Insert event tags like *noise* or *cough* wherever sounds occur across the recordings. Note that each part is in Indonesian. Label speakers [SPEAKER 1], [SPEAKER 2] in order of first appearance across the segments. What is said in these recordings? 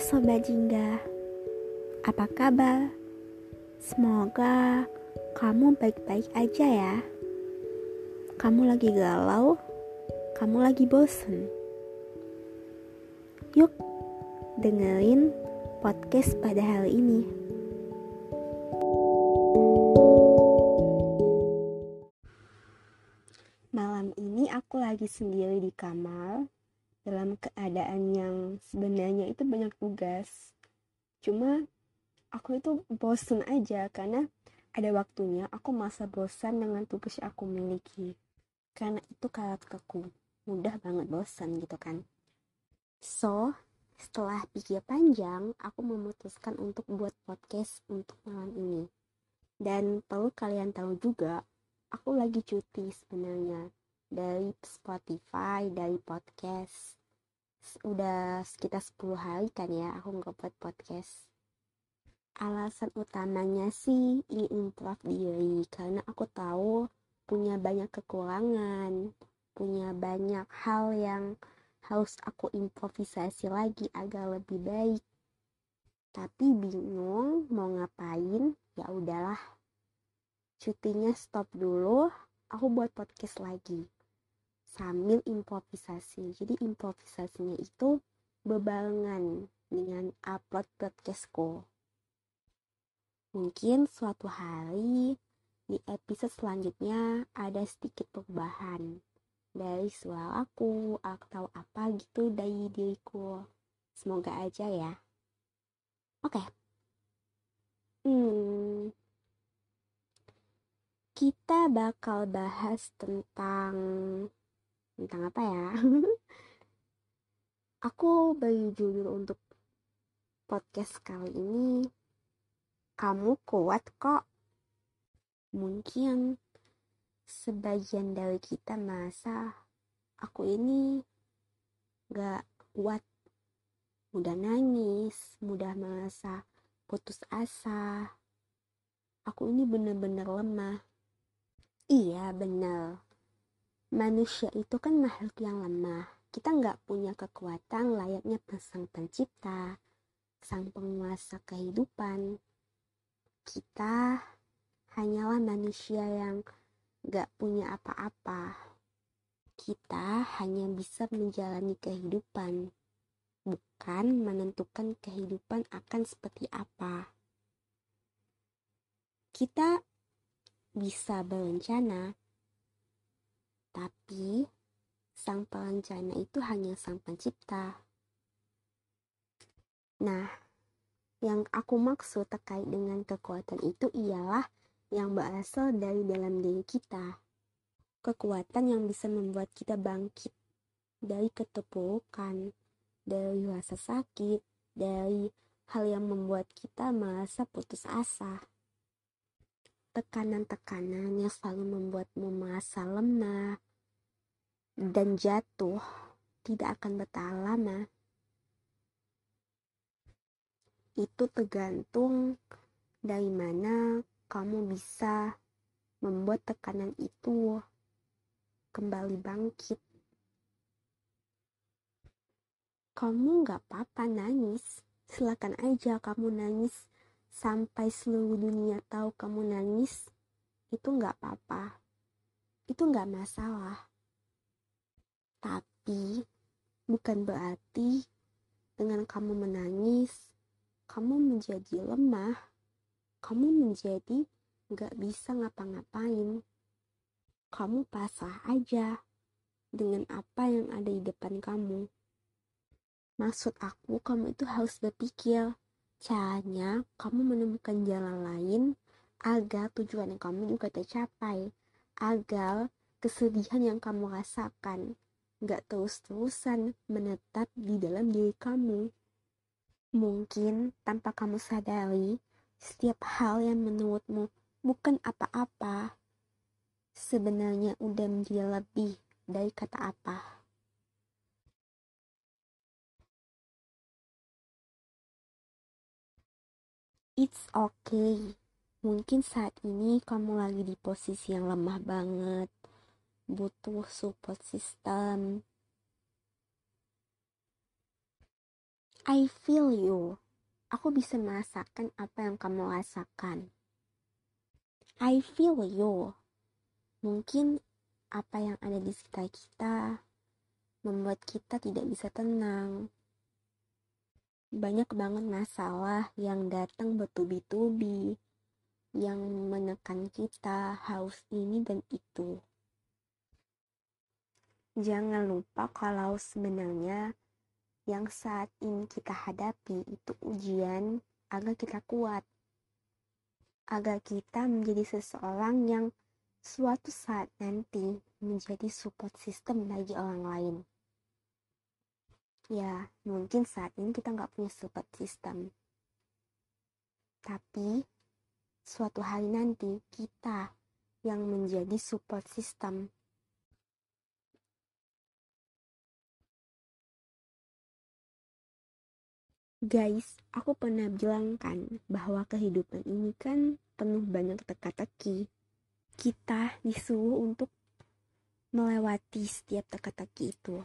[SPEAKER 1] Sobat Jingga, apa kabar? Semoga kamu baik-baik aja ya. Kamu lagi galau, kamu lagi bosen. Yuk, dengerin podcast pada hari ini. Malam ini aku lagi sendiri di kamar dalam keadaan yang sebenarnya itu banyak tugas. Cuma aku itu bosen aja karena ada waktunya aku masa bosan dengan tugas yang aku miliki. Karena itu karakterku, mudah banget bosan gitu kan. So, setelah pikir panjang, aku memutuskan untuk buat podcast untuk malam ini. Dan perlu kalian tahu juga, aku lagi cuti sebenarnya dari Spotify, dari podcast. Udah sekitar 10 hari kan ya aku nggak buat podcast. Alasan utamanya sih ingin improve diri karena aku tahu punya banyak kekurangan, punya banyak hal yang harus aku improvisasi lagi agar lebih baik. Tapi bingung mau ngapain, ya udahlah. Cutinya stop dulu, aku buat podcast lagi sambil improvisasi. Jadi improvisasinya itu bebarengan dengan upload podcastku. Mungkin suatu hari di episode selanjutnya ada sedikit perubahan dari suara aku atau apa gitu dari diriku. Semoga aja ya. Oke. Okay. Hmm, kita bakal bahas tentang tentang apa ya? *laughs* Aku beri judul untuk podcast kali ini kamu kuat kok. Mungkin sebagian dari kita merasa aku ini gak kuat mudah nangis mudah merasa putus asa. Aku ini bener-bener lemah. Iya benar. Manusia itu kan makhluk yang lemah. Kita nggak punya kekuatan layaknya sang pencipta, sang penguasa kehidupan. Kita hanyalah manusia yang nggak punya apa-apa. Kita hanya bisa menjalani kehidupan, bukan menentukan kehidupan akan seperti apa. Kita bisa berencana, tapi sang perencana itu hanya sang pencipta. Nah, yang aku maksud terkait dengan kekuatan itu ialah yang berasal dari dalam diri kita. Kekuatan yang bisa membuat kita bangkit dari keterpurukan, dari rasa sakit, dari hal yang membuat kita merasa putus asa tekanan-tekanan yang selalu membuatmu merasa lemah dan jatuh tidak akan bertahan lama. Itu tergantung dari mana kamu bisa membuat tekanan itu kembali bangkit. Kamu gak apa-apa nangis, silakan aja kamu nangis sampai seluruh dunia tahu kamu nangis, itu nggak apa-apa. Itu nggak masalah. Tapi bukan berarti dengan kamu menangis, kamu menjadi lemah, kamu menjadi nggak bisa ngapa-ngapain. Kamu pasrah aja dengan apa yang ada di depan kamu. Maksud aku, kamu itu harus berpikir, Caranya, kamu menemukan jalan lain agar tujuan yang kamu juga tercapai, agar kesedihan yang kamu rasakan gak terus-terusan menetap di dalam diri kamu. Mungkin tanpa kamu sadari, setiap hal yang menurutmu bukan apa-apa, sebenarnya udah menjadi lebih dari kata apa. It's okay. Mungkin saat ini kamu lagi di posisi yang lemah banget. Butuh support system. I feel you. Aku bisa merasakan apa yang kamu rasakan. I feel you. Mungkin apa yang ada di sekitar kita membuat kita tidak bisa tenang. Banyak banget masalah yang datang bertubi-tubi, yang menekan kita haus ini dan itu. Jangan lupa kalau sebenarnya yang saat ini kita hadapi itu ujian agar kita kuat. Agar kita menjadi seseorang yang suatu saat nanti menjadi support system bagi orang lain. Ya, mungkin saat ini kita nggak punya support system. Tapi, suatu hari nanti kita yang menjadi support system Guys, aku pernah bilang kan bahwa kehidupan ini kan penuh banyak teka-teki. Kita disuruh untuk melewati setiap teka-teki itu.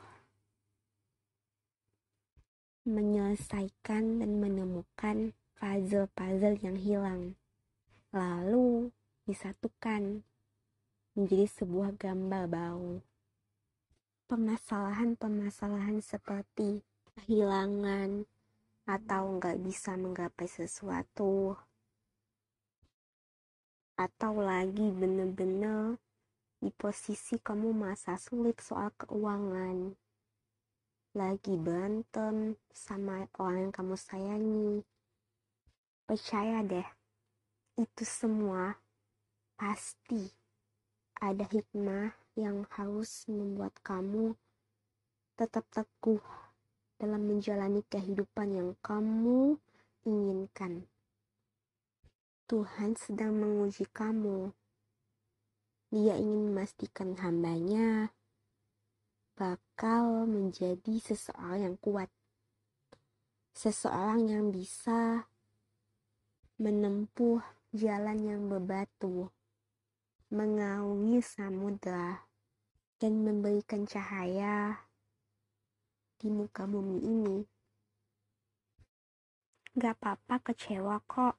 [SPEAKER 1] Menyelesaikan dan menemukan puzzle-puzzle yang hilang. Lalu disatukan menjadi sebuah gambar baru. Permasalahan-permasalahan seperti kehilangan, atau nggak bisa menggapai sesuatu atau lagi bener-bener di posisi kamu masa sulit soal keuangan lagi berantem sama orang yang kamu sayangi percaya deh itu semua pasti ada hikmah yang harus membuat kamu tetap teguh dalam menjalani kehidupan yang kamu inginkan. Tuhan sedang menguji kamu. Dia ingin memastikan hambanya bakal menjadi seseorang yang kuat. Seseorang yang bisa menempuh jalan yang berbatu, mengaungi samudra, dan memberikan cahaya di muka bumi ini. Gak apa-apa kecewa kok.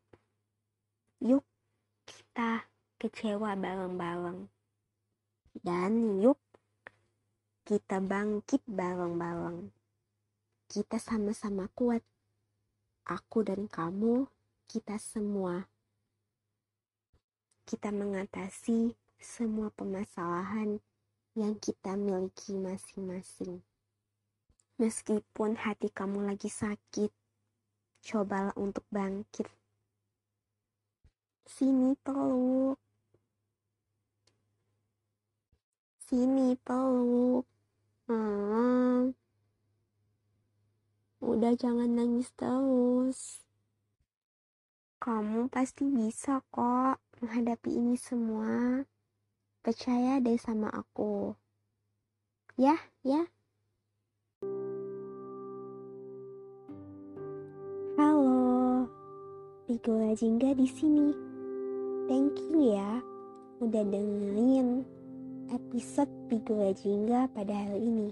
[SPEAKER 1] Yuk kita kecewa bareng-bareng. Dan yuk kita bangkit bareng-bareng. Kita sama-sama kuat. Aku dan kamu, kita semua. Kita mengatasi semua permasalahan yang kita miliki masing-masing. Meskipun hati kamu lagi sakit, cobalah untuk bangkit. Sini peluk. Sini peluk. Hmm. Udah jangan nangis terus. Kamu pasti bisa kok menghadapi ini semua. Percaya deh sama aku. Ya, ya. Pigola Jingga di sini. Thank you ya udah dengerin episode Pigola Jingga pada hari ini.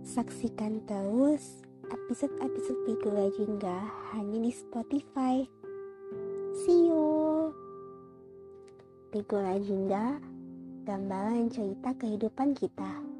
[SPEAKER 1] Saksikan terus episode-episode Pigola Jingga hanya di Spotify. See you. Pigola Jingga, gambaran cerita kehidupan kita.